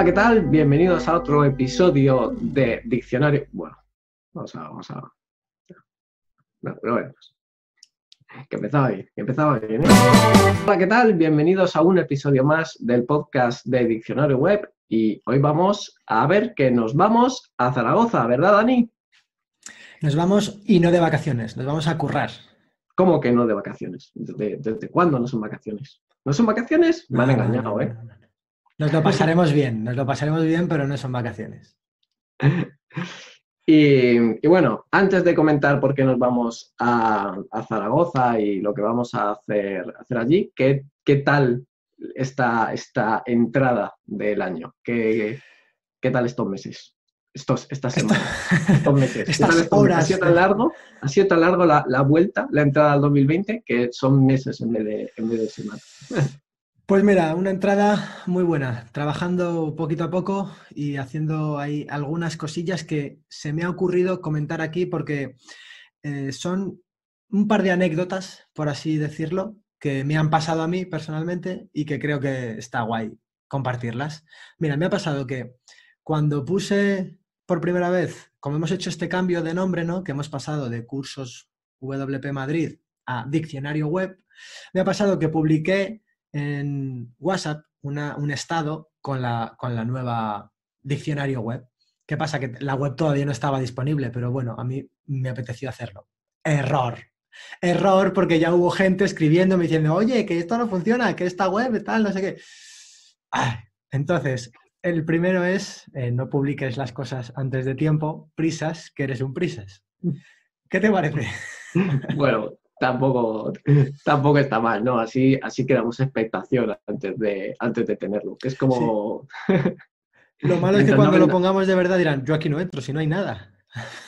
Hola, ¿qué tal? Bienvenidos a otro episodio de Diccionario. Bueno, vamos a. Vamos a... No, pero bueno. Que empezaba bien, que empezaba bien. ¿eh? Hola, ¿qué tal? Bienvenidos a un episodio más del podcast de Diccionario Web. Y hoy vamos a ver que nos vamos a Zaragoza, ¿verdad, Dani? Nos vamos y no de vacaciones, nos vamos a currar. ¿Cómo que no de vacaciones? ¿Desde, desde cuándo no son vacaciones? ¿No son vacaciones? Me han No, no, engañado, no, ¿eh? no, no, no. Nos lo pasaremos bien, nos lo pasaremos bien, pero no son vacaciones. Y, y bueno, antes de comentar por qué nos vamos a, a Zaragoza y lo que vamos a hacer, hacer allí, ¿qué, qué tal esta, esta entrada del año? ¿Qué, qué tal estos meses? Estos, estas Esto- semanas, estos meses. ¿Qué estas estos meses? horas. ¿Ha sido tan largo, ha sido tan largo la, la vuelta, la entrada al 2020, que son meses en vez de, en vez de semanas? Pues mira, una entrada muy buena, trabajando poquito a poco y haciendo ahí algunas cosillas que se me ha ocurrido comentar aquí porque eh, son un par de anécdotas, por así decirlo, que me han pasado a mí personalmente y que creo que está guay compartirlas. Mira, me ha pasado que cuando puse por primera vez, como hemos hecho este cambio de nombre, ¿no? Que hemos pasado de cursos WP Madrid a diccionario web, me ha pasado que publiqué en WhatsApp un estado con la, con la nueva diccionario web. ¿Qué pasa? Que la web todavía no estaba disponible, pero bueno, a mí me apeteció hacerlo. Error. Error porque ya hubo gente escribiéndome diciendo, oye, que esto no funciona, que esta web tal, no sé qué. Entonces, el primero es, eh, no publiques las cosas antes de tiempo, prisas, que eres un prisas. ¿Qué te parece? Bueno, tampoco, tampoco está mal, ¿no? Así, así creamos expectación antes de, antes de tenerlo, que es como... Lo malo es que no cuando lo pongamos de verdad dirán, yo aquí no entro, si no hay nada.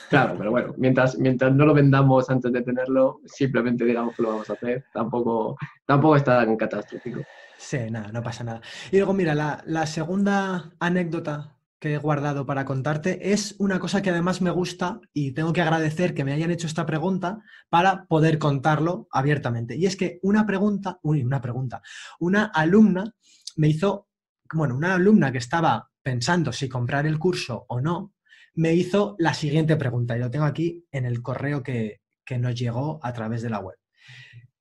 Claro, pero bueno, mientras, mientras no lo vendamos antes de tenerlo, simplemente digamos que lo vamos a hacer, tampoco, tampoco está tan catastrófico. Sí, nada, no pasa nada. Y luego, mira, la, la segunda anécdota que he guardado para contarte es una cosa que además me gusta y tengo que agradecer que me hayan hecho esta pregunta para poder contarlo abiertamente. Y es que una pregunta, uy, una pregunta, una alumna me hizo, bueno, una alumna que estaba pensando si comprar el curso o no, me hizo la siguiente pregunta y lo tengo aquí en el correo que, que nos llegó a través de la web.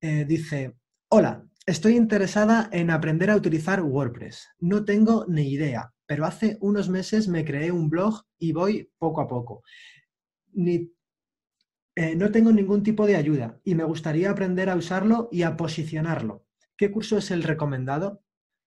Eh, dice, hola, estoy interesada en aprender a utilizar WordPress. No tengo ni idea, pero hace unos meses me creé un blog y voy poco a poco. Eh, no tengo ningún tipo de ayuda y me gustaría aprender a usarlo y a posicionarlo. ¿Qué curso es el recomendado?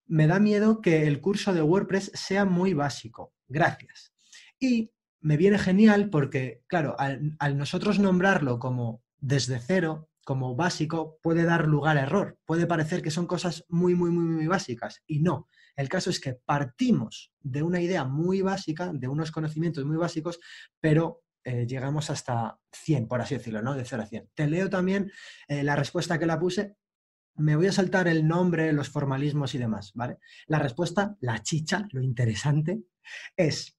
Me da miedo que el curso de WordPress sea muy básico. Gracias. Y me viene genial porque, claro, al, al nosotros nombrarlo como desde cero, como básico, puede dar lugar a error. Puede parecer que son cosas muy, muy, muy, muy básicas. Y no. El caso es que partimos de una idea muy básica, de unos conocimientos muy básicos, pero eh, llegamos hasta 100, por así decirlo, ¿no? De 0 a 100. Te leo también eh, la respuesta que la puse. Me voy a saltar el nombre, los formalismos y demás, ¿vale? La respuesta, la chicha, lo interesante, es,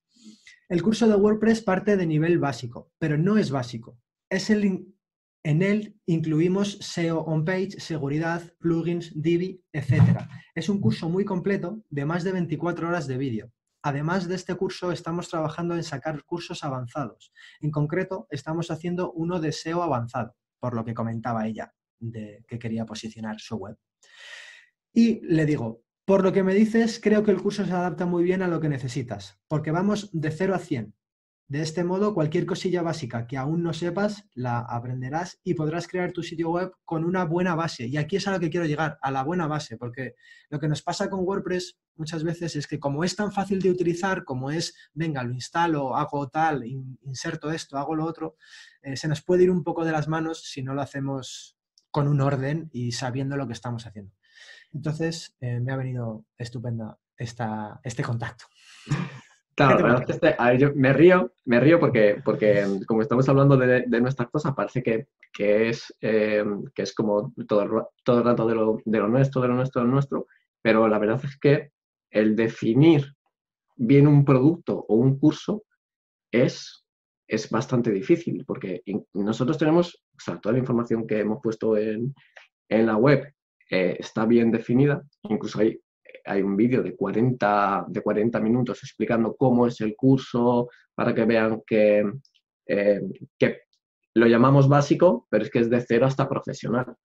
el curso de WordPress parte de nivel básico, pero no es básico. Es el, en él incluimos SEO on-page, seguridad, plugins, Divi, etc. Es un curso muy completo de más de 24 horas de vídeo. Además de este curso, estamos trabajando en sacar cursos avanzados. En concreto, estamos haciendo uno de SEO avanzado, por lo que comentaba ella, de que quería posicionar su web. Y le digo, por lo que me dices, creo que el curso se adapta muy bien a lo que necesitas, porque vamos de 0 a 100. De este modo, cualquier cosilla básica que aún no sepas, la aprenderás y podrás crear tu sitio web con una buena base. Y aquí es a lo que quiero llegar, a la buena base, porque lo que nos pasa con WordPress muchas veces es que como es tan fácil de utilizar, como es, venga, lo instalo, hago tal, in- inserto esto, hago lo otro, eh, se nos puede ir un poco de las manos si no lo hacemos con un orden y sabiendo lo que estamos haciendo. Entonces, eh, me ha venido estupenda esta, este contacto. Claro, ¿Qué te la verdad es que a ver, yo me río, me río porque, porque mm, como estamos hablando de, de nuestras cosas, parece que, que es, eh, que es como todo todo el rato de lo, de lo nuestro, de lo nuestro, de lo nuestro, pero la verdad es que el definir bien un producto o un curso es, es bastante difícil, porque nosotros tenemos, o sea, toda la información que hemos puesto en, en la web eh, está bien definida, incluso hay hay un vídeo de 40, de 40 minutos explicando cómo es el curso, para que vean que, eh, que lo llamamos básico, pero es que es de cero hasta profesional.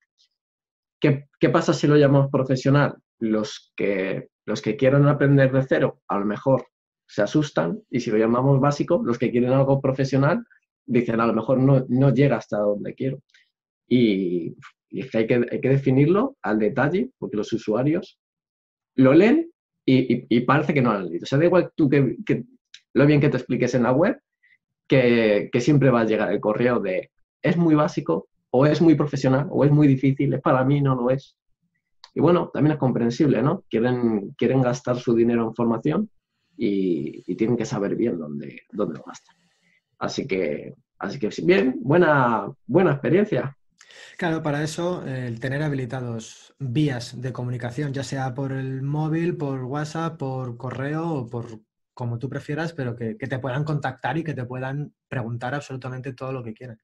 ¿Qué, ¿Qué, pasa si lo llamamos profesional? Los que, los que quieren aprender de cero, a lo mejor se asustan, y si lo llamamos básico, los que quieren algo profesional, dicen a lo mejor no, no llega hasta donde quiero. Y, y hay, que hay que definirlo al detalle, porque los usuarios lo leen y, parece que no lo han leído. O sea, da igual tú que, lo bien que te expliques en la web, que, que, siempre va a llegar el correo de es muy básico, o es muy profesional, o es muy difícil, es para mí, no lo es. Y bueno, también es comprensible, ¿no? Quieren, quieren gastar su dinero en formación y, y tienen que saber bien dónde, dónde lo gastan. Así que, así que bien, buena, buena experiencia. Claro, para eso el tener habilitados vías de comunicación, ya sea por el móvil, por WhatsApp, por correo o por como tú prefieras, pero que, que te puedan contactar y que te puedan preguntar absolutamente todo lo que quieran.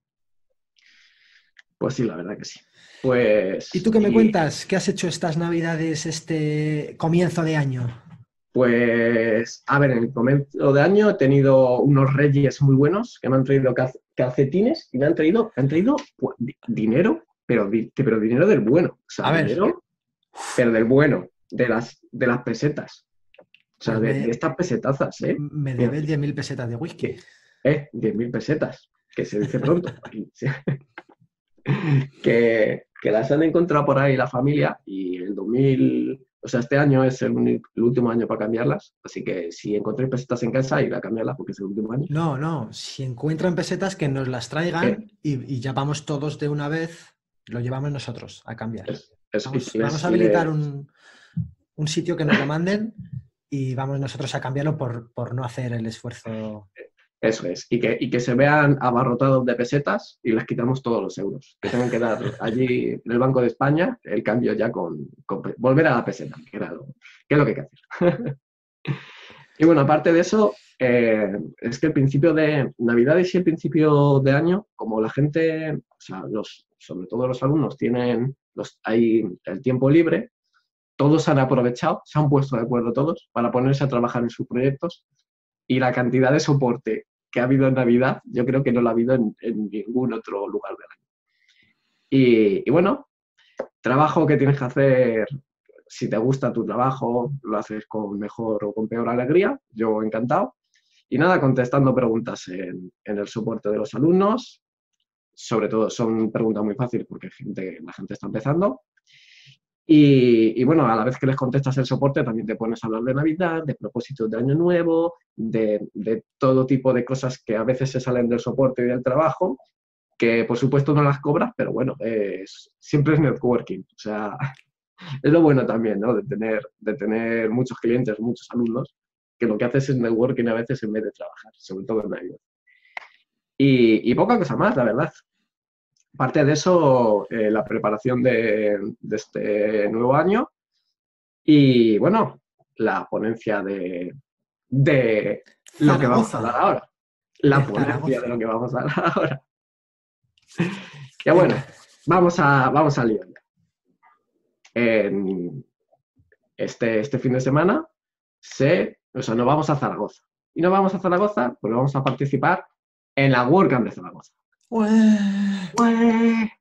Pues sí, la verdad que sí. Pues. ¿Y tú qué me y... cuentas? ¿Qué has hecho estas navidades, este comienzo de año? Pues, a ver, en el comienzo de año he tenido unos reyes muy buenos que me han traído calcetines y me han traído, me han traído pues, dinero pero, pero dinero del bueno. O sea, a dinero, ver. pero del bueno, de las, de las pesetas. O sea, de, de estas pesetazas, ¿eh? Me debe 10.000 pesetas de whisky. ¿Eh? 10.000 pesetas, que se dice pronto. que, que las han encontrado por ahí la familia y el 2000, o sea, este año es el, único, el, último año para cambiarlas, así que si encontré pesetas en casa, iré a cambiarlas porque es el último año. No, no, si encuentran pesetas que nos las traigan y, y, ya vamos todos de una vez, lo llevamos nosotros a cambiar. Es, es, vamos, a habilitar un, un, sitio que nos lo manden y vamos nosotros a cambiarlo por, por no hacer el esfuerzo. Eso es, y que, y que se vean abarrotados de pesetas y les quitamos todos los euros. Que tengan que dar allí en el Banco de España el cambio ya con, con volver a la peseta, que, era lo, que es lo que hay que hacer. y bueno, aparte de eso, eh, es que el principio de Navidades y el principio de año, como la gente, o sea, los, sobre todo los alumnos, tienen los, hay el tiempo libre, todos han aprovechado, se han puesto de acuerdo todos para ponerse a trabajar en sus proyectos y la cantidad de soporte que ha habido en Navidad, yo creo que no lo ha habido en, ningún otro lugar del año. Y, bueno, trabajo que tienes que hacer, si te gusta tu trabajo, lo haces con mejor o con peor alegría, yo encantado. Y nada, contestando preguntas en el soporte de los alumnos, sobre todo son preguntas muy fáciles porque gente, la gente está empezando. Y, bueno, a la vez que les contestas el soporte, también te pones a hablar de Navidad, de propósitos de Año Nuevo, de, de, todo tipo de cosas que a veces se salen del soporte y del trabajo, que por supuesto no las cobras, pero bueno, es, siempre es networking. O sea, es lo bueno también, ¿no? De tener, de tener muchos clientes, muchos alumnos, que lo que haces es networking a veces en vez de trabajar, sobre todo en Navidad. Y, y poca cosa más, la verdad. Aparte de eso, eh, la preparación de, de, este nuevo año y, bueno, la ponencia de, de lo que vamos a hablar ahora. La ponencia de lo que vamos a hablar ahora. Que bueno, vamos a, vamos a liar. Este, este fin de semana se, o sea, nos vamos a Zaragoza. Y no vamos a Zaragoza porque vamos a participar en la WordCamp de Zaragoza. Ué,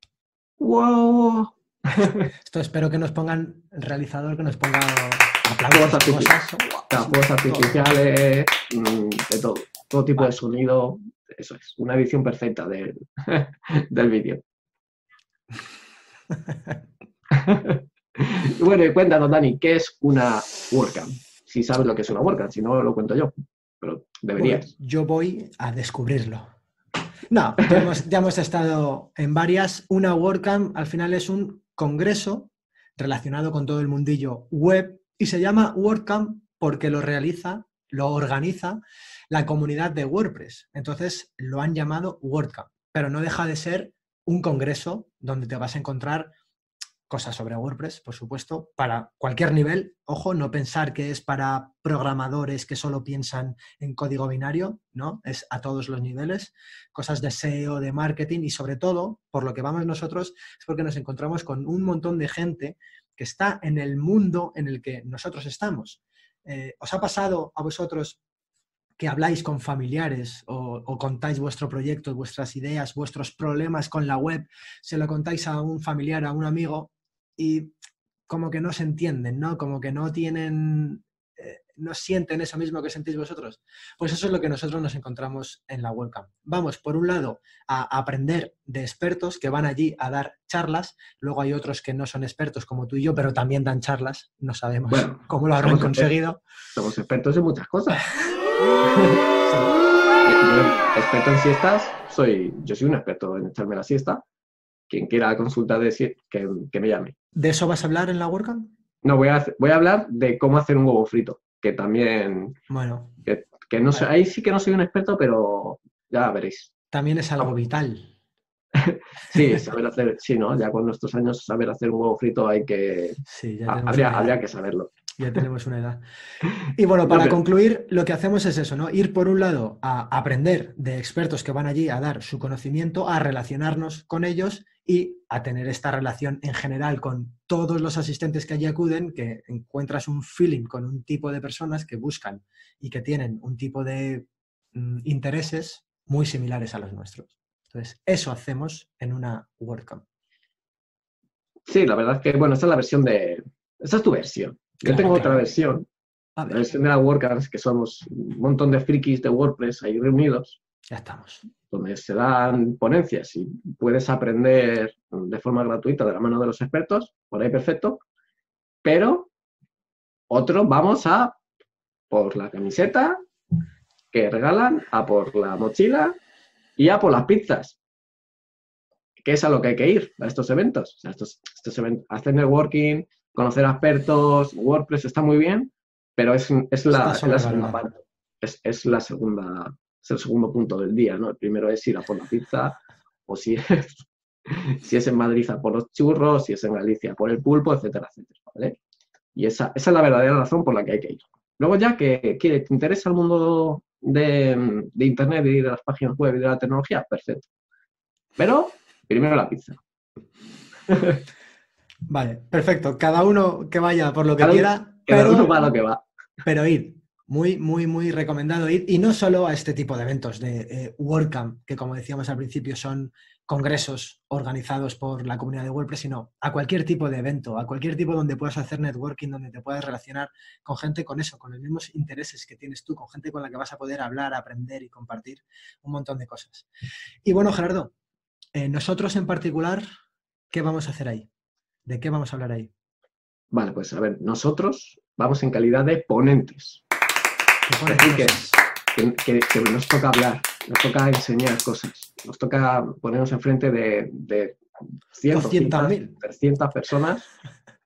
wow. Esto espero que nos pongan, el realizador que nos ponga aplausos, cosas. Fuegos artificiales, mm, de todo, todo tipo vale. de sonido. Eso es, una edición perfecta de, del vídeo. bueno, y cuéntanos, Dani, ¿qué es una WordCamp? Si sabes lo que es una WordCamp, si no lo cuento yo, Bueno, yo voy a descubrirlo. No, ya hemos, ya hemos, estado en varias. Una WordCamp al final es un congreso relacionado con todo el mundillo web y se llama WordCamp porque lo realiza, lo organiza la comunidad de WordPress. Entonces lo han llamado WordCamp, pero no deja de ser un congreso donde te vas a encontrar cosas sobre WordPress, por supuesto, para cualquier nivel. Ojo, no pensar que es para programadores que solo piensan en código binario, ¿no? Es a todos los niveles. Cosas de SEO, de marketing y sobre todo, por lo que vamos nosotros, es porque nos encontramos con un montón de gente que está en el mundo en el que nosotros estamos. Eh, ¿Os ha pasado a vosotros que habláis con familiares o, o, contáis vuestro proyecto, vuestras ideas, vuestros problemas con la web, se lo contáis a un familiar, a un amigo y como que no se entienden, ¿no? Como que no tienen no sienten eso mismo que sentís vosotros? Pues eso es lo que nosotros nos encontramos en la webcam. Vamos, por un lado, a aprender de expertos que van allí a dar charlas, luego hay otros que no son expertos como tú y yo, pero también dan charlas, no sabemos cómo lo habrán conseguido. somos expertos en muchas cosas. experto en siestas, soy, yo soy un experto en echarme la siesta. Quien quiera consultar de que, que me llame. ¿De eso vas a hablar en la WordCamp? No, voy a, voy a hablar de cómo hacer un huevo frito que también... Bueno. Que, no sé, ahí sí que no soy un experto, pero ya veréis. También es algo vital. sí, saber hacer, sí, ¿no? Ya con nuestros años saber hacer un huevo frito hay que... Sí, ya habría, habría que saberlo ya tenemos una edad. Y bueno, para concluir, lo que hacemos es eso, ¿no? Ir por un lado a aprender de expertos que van allí a dar su conocimiento, a relacionarnos con ellos y a tener esta relación en general con todos los asistentes que allí acuden, que encuentras un feeling con un tipo de personas que buscan y que tienen un tipo de mm, intereses muy similares a los nuestros. Entonces, eso hacemos en una WordCamp. Sí, la verdad es que, bueno, esta es la versión de... Esta es tu versión. Yo tengo otra versión. La versión de la WordCamp, que somos un montón de frikis de WordPress ahí reunidos. Ya estamos donde se dan ponencias y puedes aprender de forma gratuita de la mano de los expertos, por ahí perfecto, pero otro vamos a por la camiseta que regalan, a por la mochila y a por las pizzas, que es a lo que hay que ir a estos eventos. O sea, estos, eventos, hacer networking, conocer a expertos, WordPress está muy bien, pero es, es la, segunda parte. es la segunda el segundo punto del día, ¿no? El primero es ir a por la pizza, o si es, si es en Madrid a por los churros, si es en Galicia por el pulpo, etcétera, etcétera, ¿vale? Y esa, esa es la verdadera razón por la que hay que ir. Luego ya que, te interesa el mundo de, de, Internet y de las páginas web y de la tecnología, perfecto. Pero primero la pizza. Vale, perfecto. Cada uno que vaya por lo que quiera. Cada uno va a lo que va. Pero ir muy, muy, muy recomendado ir. Y no solo a este tipo de eventos de eh, WordCamp, que como decíamos al principio son congresos organizados por la comunidad de WordPress, sino a cualquier tipo de evento, a cualquier tipo donde puedas hacer networking, donde te puedas relacionar con gente con eso, con los mismos intereses que tienes tú, con gente con la que vas a poder hablar, aprender y compartir un montón de cosas. Y bueno, Gerardo, eh, nosotros en particular, ¿qué vamos a hacer ahí? ¿De qué vamos a hablar ahí? Vale, pues a ver, nosotros vamos en calidad de ponentes que, que, nos toca hablar, nos toca enseñar cosas, nos toca ponernos enfrente de, de 300 personas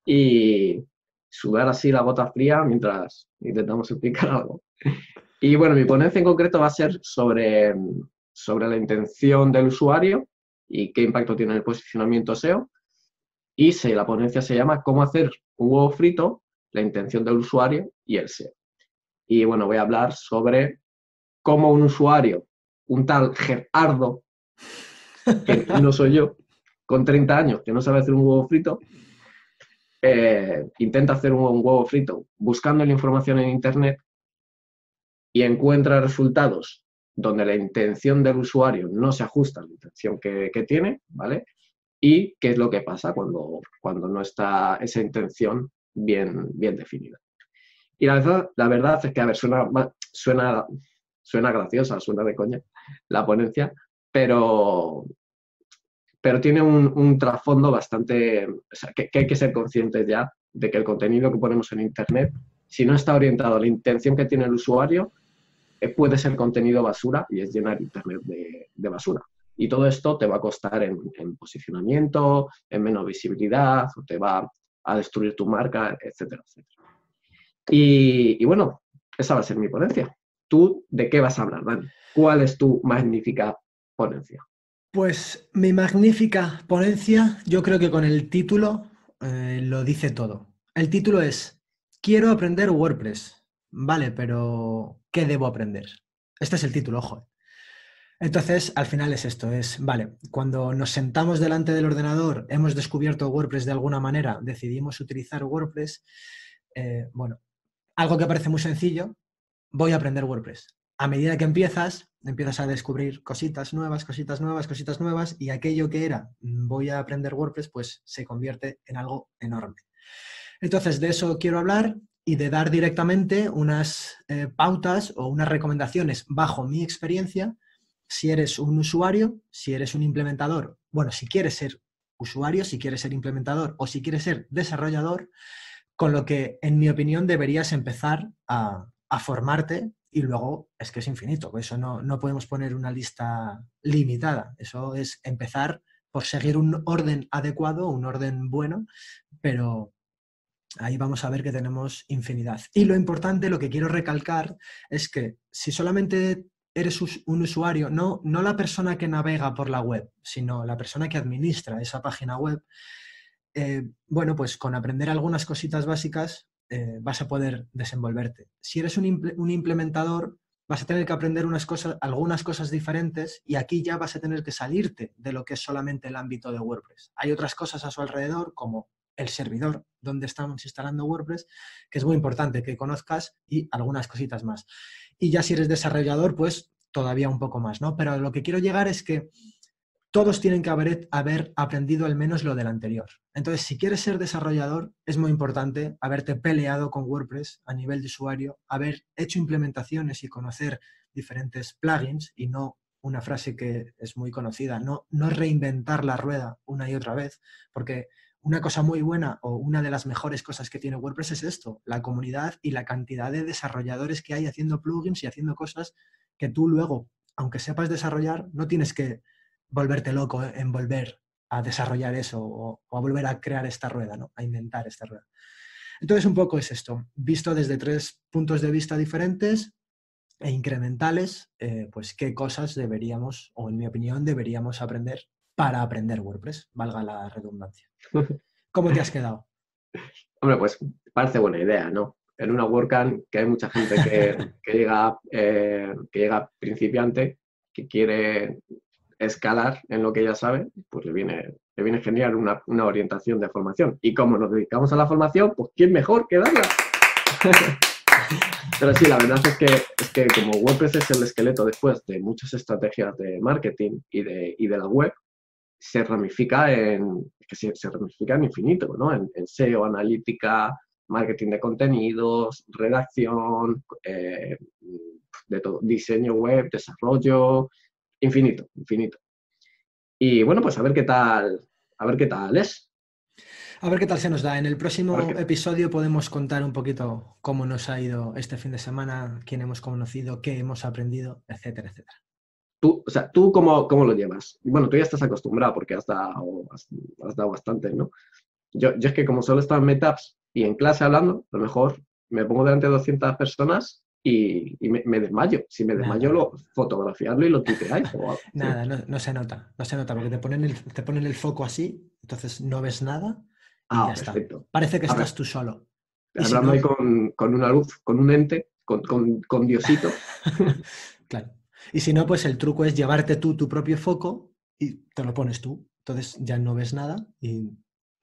y sudar así la gota fría mientras intentamos explicar algo. Y bueno, mi ponencia en concreto va a ser sobre, sobre la intención del usuario y qué impacto tiene el posicionamiento SEO. Y se, la ponencia se llama Cómo hacer un huevo frito, la intención del usuario y el SEO. Y bueno, voy a hablar sobre cómo un usuario, un tal Gerardo, que no soy yo, con 30 años, que no sabe hacer un huevo frito, eh, intenta hacer un, huevo frito buscando la información en Internet y encuentra resultados donde la intención del usuario no se ajusta a la intención que, tiene, ¿vale? Y qué es lo que pasa cuando, cuando no está esa intención bien, bien definida. Y la verdad, la verdad es que, a ver, suena, suena, suena graciosa, suena de coña la ponencia, pero, pero tiene un, trasfondo bastante, o sea, que, hay que ser conscientes ya de que el contenido que ponemos en Internet, si no está orientado a la intención que tiene el usuario, eh, puede ser contenido basura y es llenar Internet de, basura. Y todo esto te va a costar en, posicionamiento, en menos visibilidad, o te va a destruir tu marca, etcétera, etcétera. Y, bueno, esa va a ser mi ponencia. ¿Tú de qué vas a hablar, Dani? ¿Cuál es tu magnífica ponencia? Pues mi magnífica ponencia, yo creo que con el título eh, lo dice todo. El título es Quiero aprender WordPress. Vale, pero ¿qué debo aprender? Este es el título, ojo. Entonces, al final es esto, es, vale, cuando nos sentamos delante del ordenador, hemos descubierto WordPress de alguna manera, decidimos utilizar WordPress, eh, bueno, algo que parece muy sencillo, voy a aprender WordPress. A medida que empiezas, empiezas a descubrir cositas nuevas, cositas nuevas, cositas nuevas, y aquello que era mm, voy a aprender WordPress, pues se convierte en algo enorme. Entonces, de eso quiero hablar y de dar directamente unas eh, pautas o unas recomendaciones bajo mi experiencia si eres un usuario, si eres un implementador, bueno, si quieres ser usuario, si quieres ser implementador o si quieres ser desarrollador, con lo que, en mi opinión, deberías empezar a, formarte y luego es que es infinito. Eso no, no podemos poner una lista limitada. Eso es empezar por seguir un orden adecuado, un orden bueno, pero ahí vamos a ver que tenemos infinidad. Y lo importante, lo que quiero recalcar, es que si solamente eres un usuario, no, no la persona que navega por la web, sino la persona que administra esa página web, eh, bueno, pues con aprender algunas cositas básicas eh, vas a poder desenvolverte. Si eres un, implementador, vas a tener que aprender unas cosas, algunas cosas diferentes y aquí ya vas a tener que salirte de lo que es solamente el ámbito de WordPress. Hay otras cosas a su alrededor, como el servidor donde estamos instalando WordPress, que es muy importante que conozcas y algunas cositas más. Y ya si eres desarrollador, pues todavía un poco más, ¿no? Pero lo que quiero llegar es que todos tienen que haber, haber, aprendido al menos lo del anterior. Entonces, si quieres ser desarrollador, es muy importante haberte peleado con WordPress a nivel de usuario, haber hecho implementaciones y conocer diferentes plugins y no una frase que es muy conocida, no, no reinventar la rueda una y otra vez, porque una cosa muy buena o una de las mejores cosas que tiene WordPress es esto, la comunidad y la cantidad de desarrolladores que hay haciendo plugins y haciendo cosas que tú luego, aunque sepas desarrollar, no tienes que volverte loco en volver a desarrollar eso o, a volver a crear esta rueda, ¿no? a inventar esta rueda. Entonces, un poco es esto, visto desde tres puntos de vista diferentes e incrementales, eh, pues qué cosas deberíamos, o en mi opinión, deberíamos aprender para aprender WordPress, valga la redundancia. ¿Cómo te has quedado? Hombre, pues parece buena idea, ¿no? En una WordCamp que hay mucha gente que, llega, eh, que llega principiante, que quiere escalar en lo que ya sabe, pues le viene, le viene genial una, una orientación de formación. Y como nos dedicamos a la formación, pues ¿quién mejor que darla? Pero sí, la verdad es que, es que como WordPress es el esqueleto después de muchas estrategias de marketing y de, y de la web, se ramifica en, que se, ramifica en infinito, ¿no? En, SEO, analítica, marketing de contenidos, redacción, eh, de todo, diseño web, desarrollo, infinito, infinito. Y bueno, pues a ver qué tal, a ver qué tal es. A ver qué tal se nos da. En el próximo episodio podemos contar un poquito cómo nos ha ido este fin de semana, quién hemos conocido, qué hemos aprendido, etcétera, etcétera. Tú, o sea, ¿tú cómo, cómo lo llevas? Bueno, tú ya estás acostumbrado porque has dado, has, dado bastante, ¿no? Yo, yo, es que como solo he estado en meetups y en clase hablando, a lo mejor me pongo delante de 200 personas y, me, desmayo. Si me desmayo, lo, fotografiarlo y lo tuiteáis. nada, no, no, se nota, no se nota porque te ponen el, te ponen el foco así, entonces no ves nada y ah, ya está. Parece que estás tú solo. Hablando ahí con, con, una luz, con un ente, con, con, con Diosito. Y si no, pues el truco es llevarte tú tu propio foco y te lo pones tú. Entonces ya no ves nada y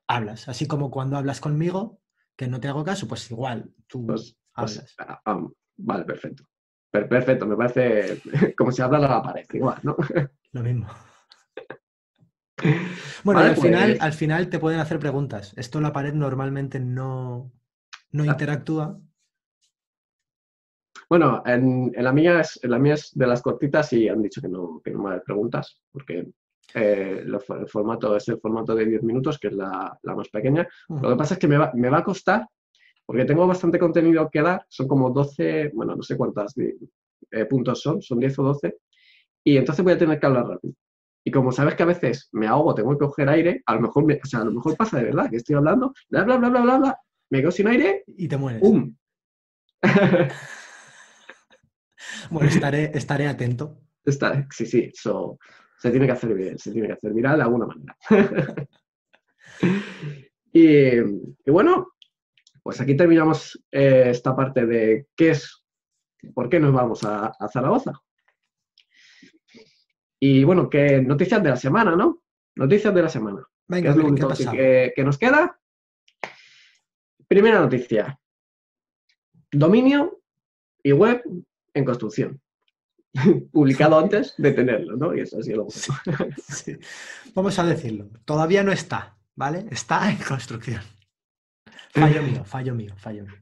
hablas. Así como cuando hablas conmigo, que no te hago caso, pues igual tú pues, pues, hablas. Ah, vale, perfecto. perfecto, me parece como si habla la pared, igual, ¿no? Lo mismo. Bueno, al, final, pues al final te pueden hacer preguntas. Esto la pared normalmente no, no interactúa, bueno, en, la mía es, la mía es de las cortitas y han dicho que no, que no me preguntas, porque eh, el formato es el formato de 10 minutos, que es la, más pequeña. Lo que pasa es que me va, me va, a costar, porque tengo bastante contenido que dar, son como 12, bueno, no sé cuántas eh, puntos son, son 10 o 12, y entonces voy a tener que hablar rápido. Y como sabes que a veces me ahogo, tengo que coger aire, a lo mejor, o sea, a lo mejor pasa de verdad que estoy hablando, bla, bla, bla, bla, bla, bla, me quedo sin aire y te mueres. ¡Pum! Bueno, estaré, estaré atento. sí, sí, eso se tiene que hacer bien, se tiene que hacer viral de alguna manera. y, bueno, pues aquí terminamos eh, esta parte de qué es, por qué nos vamos a, Zaragoza. Y bueno, que noticias de la semana, ¿no? Noticias de la semana. Venga, ¿Qué es lo que, que nos queda? Primera noticia. Dominio y web en construcción. Publicado antes de tenerlo, ¿no? Y eso ha sido lo. Sí. Vamos a decirlo. Todavía no está, ¿vale? Está en construcción. Fallo mío, fallo mío, fallo mío.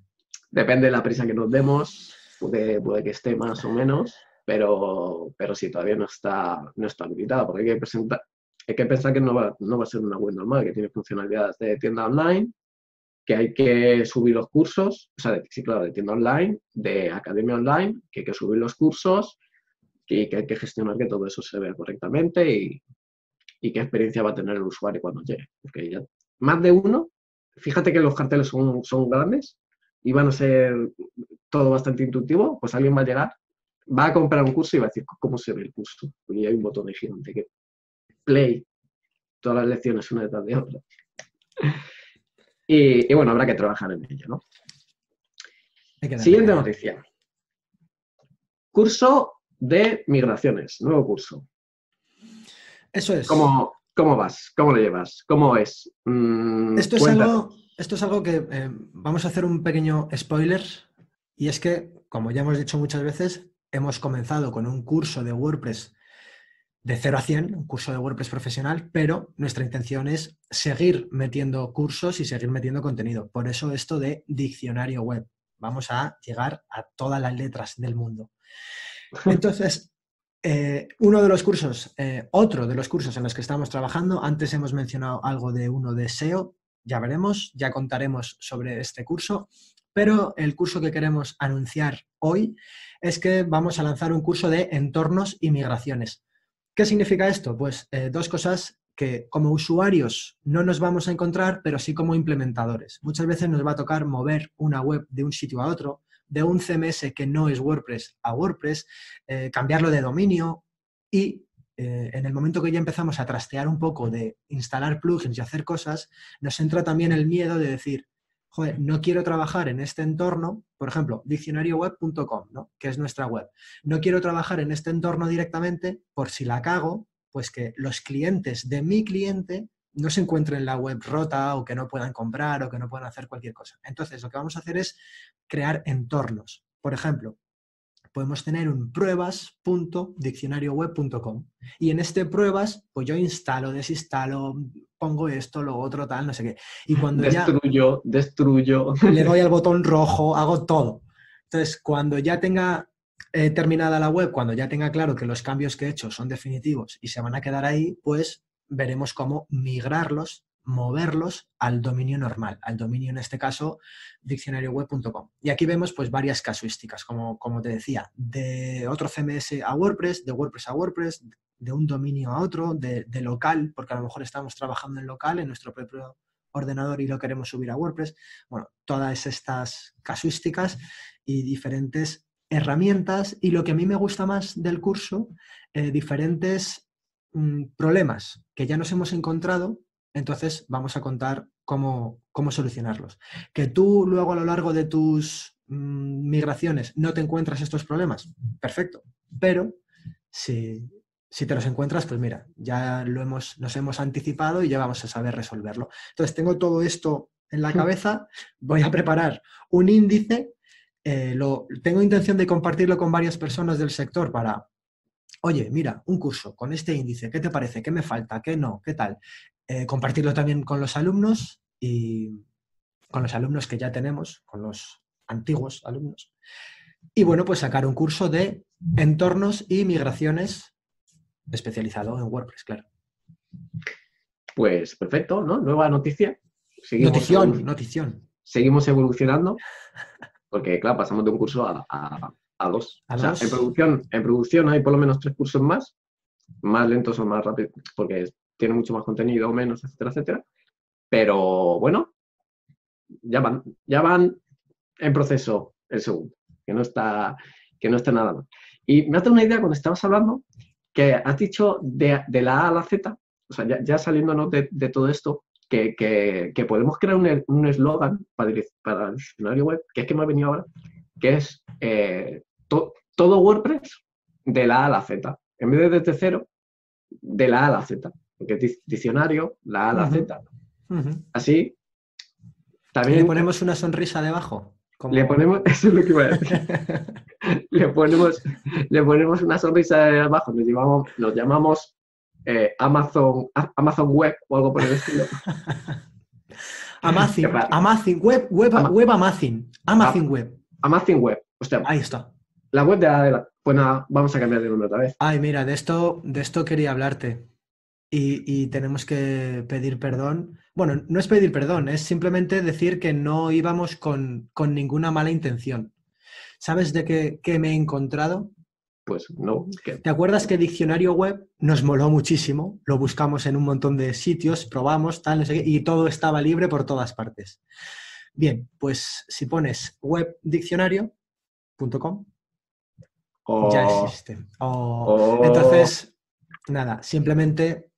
Depende de la prisa que nos demos, puede, puede que esté más o menos, pero, pero sí, todavía no está, no está habilitada, porque hay que, presentar, hay que pensar que no va, no va a ser una web normal, que tiene funcionalidades de tienda online, que hay que subir los cursos, o sea, de, sí, claro, de tienda online, de academia online, que hay que subir los cursos y que hay que gestionar que todo eso se vea correctamente y, y qué experiencia va a tener el usuario cuando llegue. Porque ya más de uno, fíjate que los carteles son, son grandes y van a ser todo bastante intuitivo, pues alguien va a llegar, va a comprar un curso y va a decir cómo se ve el curso. Y hay un botón de gigante que play todas las lecciones una detrás de otra. Y, y bueno, habrá que trabajar en ello, ¿no? Siguiente noticia. Curso de migraciones, nuevo curso. Eso es. ¿Cómo, cómo vas? ¿Cómo lo llevas? ¿Cómo es? Mm, Esto es, algo, esto es algo que eh, vamos a hacer un pequeño spoiler y es que, como ya hemos dicho muchas veces, hemos comenzado con un curso de WordPress de 0 a 100, un curso de WordPress profesional, pero nuestra intención es seguir metiendo cursos y seguir metiendo contenido. Por eso esto de diccionario web. Vamos a llegar a todas las letras del mundo. Entonces, eh, uno de los cursos, eh, otro de los cursos en los que estamos trabajando, antes hemos mencionado algo de uno de SEO, ya veremos, ya contaremos sobre este curso, pero el curso que queremos anunciar hoy es que vamos a lanzar un curso de entornos y migraciones. ¿Qué significa esto? Pues eh, dos cosas que como usuarios no nos vamos a encontrar, pero sí como implementadores. Muchas veces nos va a tocar mover una web de un sitio a otro, de un CMS que no es WordPress a WordPress, eh, cambiarlo de dominio y eh, en el momento que ya empezamos a trastear un poco de instalar plugins y hacer cosas, nos entra también el miedo de decir, joder, no quiero trabajar en este entorno, por ejemplo, diccionarioweb.com, ¿no? que es nuestra web. No quiero trabajar en este entorno directamente por si la cago, pues que los clientes de mi cliente no se encuentren en la web rota o que no puedan comprar o que no puedan hacer cualquier cosa. Entonces, lo que vamos a hacer es crear entornos. Por ejemplo, podemos tener un pruebas.diccionarioweb.com y en este pruebas, pues yo instalo, desinstalo, pongo esto, lo otro, tal, no sé qué. Y cuando ya Destruyo, destruyo. le doy al botón rojo, hago todo. Entonces, cuando ya tenga eh, terminada la web, cuando ya tenga claro que los cambios que he hecho son definitivos y se van a quedar ahí, pues veremos cómo migrarlos, moverlos al dominio normal, al dominio en este caso diccionarioweb.com. Y aquí vemos pues varias casuísticas, como, como te decía, de otro CMS a WordPress, de WordPress a WordPress, de un dominio a otro, de, local, porque a lo mejor estamos trabajando en local, en nuestro propio ordenador y lo queremos subir a WordPress. Bueno, todas estas casuísticas y diferentes herramientas y lo que a mí me gusta más del curso, eh, diferentes mm, problemas que ya nos hemos encontrado, entonces vamos a contar cómo, cómo solucionarlos. Que tú luego a lo largo de tus mm, migraciones no te encuentras estos problemas, perfecto, pero si, si te los encuentras, pues mira, ya lo hemos, nos hemos anticipado y ya vamos a saber resolverlo. Entonces tengo todo esto en la cabeza, voy a preparar un índice eh, lo, tengo intención de compartirlo con varias personas del sector para, oye, mira, un curso con este índice, ¿qué te parece? ¿Qué me falta? ¿Qué no? ¿Qué tal? Eh, compartirlo también con los alumnos y con los alumnos que ya tenemos, con los antiguos alumnos. Y bueno, pues sacar un curso de entornos y migraciones especializado en WordPress, claro. Pues perfecto, ¿no? Nueva noticia. Seguimos, Notición, notición. seguimos evolucionando, porque claro, pasamos de un curso a, a- a dos. A o sea, dos. En, producción, en producción hay por lo menos tres cursos más, más lentos o más rápidos, porque tiene mucho más contenido o menos, etcétera, etcétera. Pero bueno, ya van, ya van en proceso el segundo, que no está, que no está nada mal. Y me ha dado una idea cuando estabas hablando que has dicho de, de la A a la Z, o sea, ya, ya saliéndonos de, todo esto, que, que- podemos crear un eslogan para, para el diccionario web, que es que me ha venido ahora, que es eh, to- todo WordPress de la A a la Z. En vez de desde cero, de la A a la Z, porque es diccionario, la A la Ujú. Z. Así, ¿Y también le ponemos una sonrisa debajo? Como- le ponemos, eso es lo que iba a decir, le ponemos, le ponemos una sonrisa de abajo, nos, llamamos, nos llamamos eh, Amazon, Amazon Web o algo por el estilo. Amazing. Amazing, web, web, Ama- web Amazing, Amazing web. Amazon Web. Hostia, Ahí está. la web de la... Pues nada, vamos a cambiar de nombre otra vez. Ay, mira, de esto, de esto quería hablarte. Y, y tenemos que pedir perdón. Bueno, no es pedir perdón, es simplemente decir que no íbamos con, con ninguna mala intención. ¿Sabes de qué, qué me he encontrado? Pues no, ¿Te acuerdas que diccionario web nos moló muchísimo? Lo buscamos en un montón de sitios, probamos, tal, no sé qué, y todo estaba libre por todas partes. Bien, pues si pones webdiccionario.com, ya existe. Oh, o- Entonces, nada, simplemente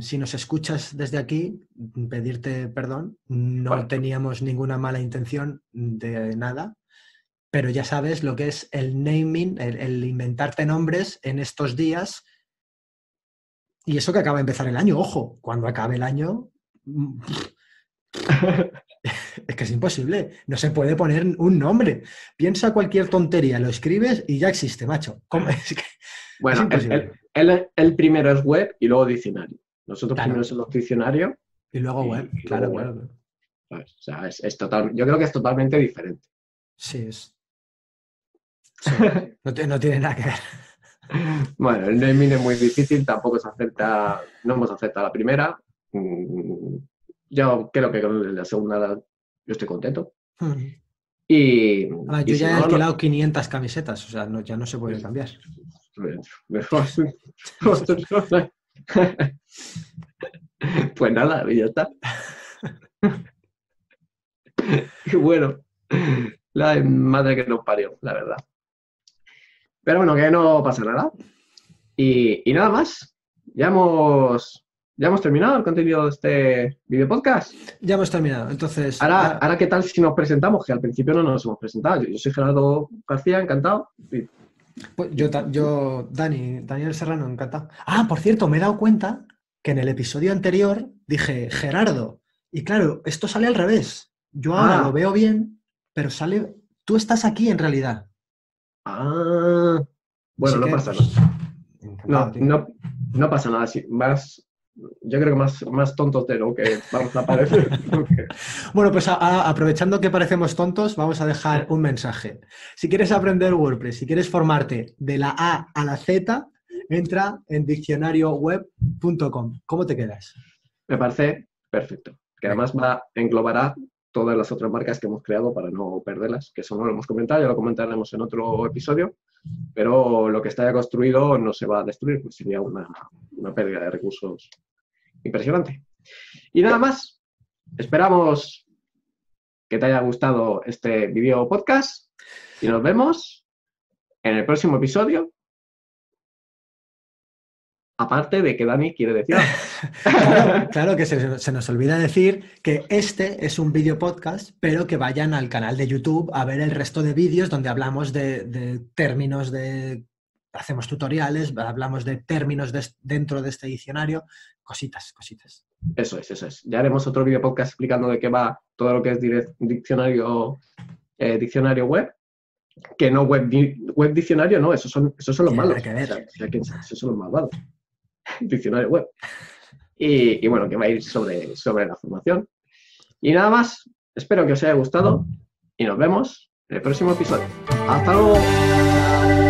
si nos escuchas desde aquí, mm, pedirte perdón. No Bueno. teníamos ninguna mala intención de nada, pero ya sabes lo que es el naming, el, el inventarte nombres en estos días. Y eso que acaba de empezar el año, ojo, cuando acabe el año, mm, es que es imposible, no se puede poner un nombre. Piensa cualquier tontería, lo escribes y ya existe, macho. ¿Cómo? Es que- Bueno, es el, el- primero es web y luego diccionario. Nosotros Claro. primero somos diccionario, Y luego Y- web, y claro, luego web. O sea, es, es total, yo creo que es totalmente diferente. Sí, es. sí, no, ti- no tiene nada que ver. Bueno, el naming es muy difícil, tampoco se acepta, no hemos aceptado la primera. Mm, Yo creo que con la segunda yo estoy contento. Y, Ah, y yo ya he no, no- alquilado 500 camisetas, o sea, no- ya no se puede cambiar. Pues nada, y ya está. Qué bueno. La madre que nos parió, la verdad. Pero bueno, que no pasa nada. Y, y nada más. Ya hemos, ya hemos terminado el contenido de este video podcast. Ya hemos terminado. Entonces, Ahora, ahora- ahora, ¿qué tal si nos presentamos? Que al principio no nos hemos presentado. Yo, yo soy Gerardo García, encantado. Y- pues yo, yo, Dani, Daniel Serrano, encantado. Ah, por cierto, me he dado cuenta que en el episodio anterior dije Gerardo. Y claro, esto sale al revés. Yo ahora Ah. lo veo bien, pero sale. Tú estás aquí en realidad. Ah, bueno, Así no que, pasa pues, nada. No, no, no pasa nada. sí, más, yo creo que más, más tontos de lo que vamos a parecer. Bueno, pues a- a- aprovechando que parecemos tontos, vamos a dejar un mensaje. Si quieres aprender WordPress, si quieres formarte de la A a la Z, entra en diccionarioweb.com. ¿Cómo te quedas? me parece perfecto. Que además va, englobará todas las otras marcas que hemos creado para no perderlas, que eso no lo hemos comentado, ya lo comentaremos en otro episodio, pero lo que está ya construido no se va a destruir, pues sería una, una pérdida de recursos impresionante. Y nada más, esperamos que te haya gustado este video podcast y nos vemos en el próximo episodio. Aparte de que Dani quiere decir. Claro, claro que se, se nos olvida decir que este es un vídeo podcast, pero que vayan al canal de YouTube a ver el resto de vídeos donde hablamos de, de términos de... Hacemos tutoriales, hablamos de términos de- dentro de este diccionario, cositas, cositas. Eso es, eso es. Ya haremos otro video podcast explicando de qué va todo lo que es direct- diccionario, eh, diccionario web. Que no web, web diccionario, no, esos son, esos son los Tiene malos. que ver. O esos son los malvados. diccionario web. Y, bueno, que va a ir sobre, sobre la formación. Y nada más, espero que os haya gustado y nos vemos en el próximo episodio. ¡Hasta luego!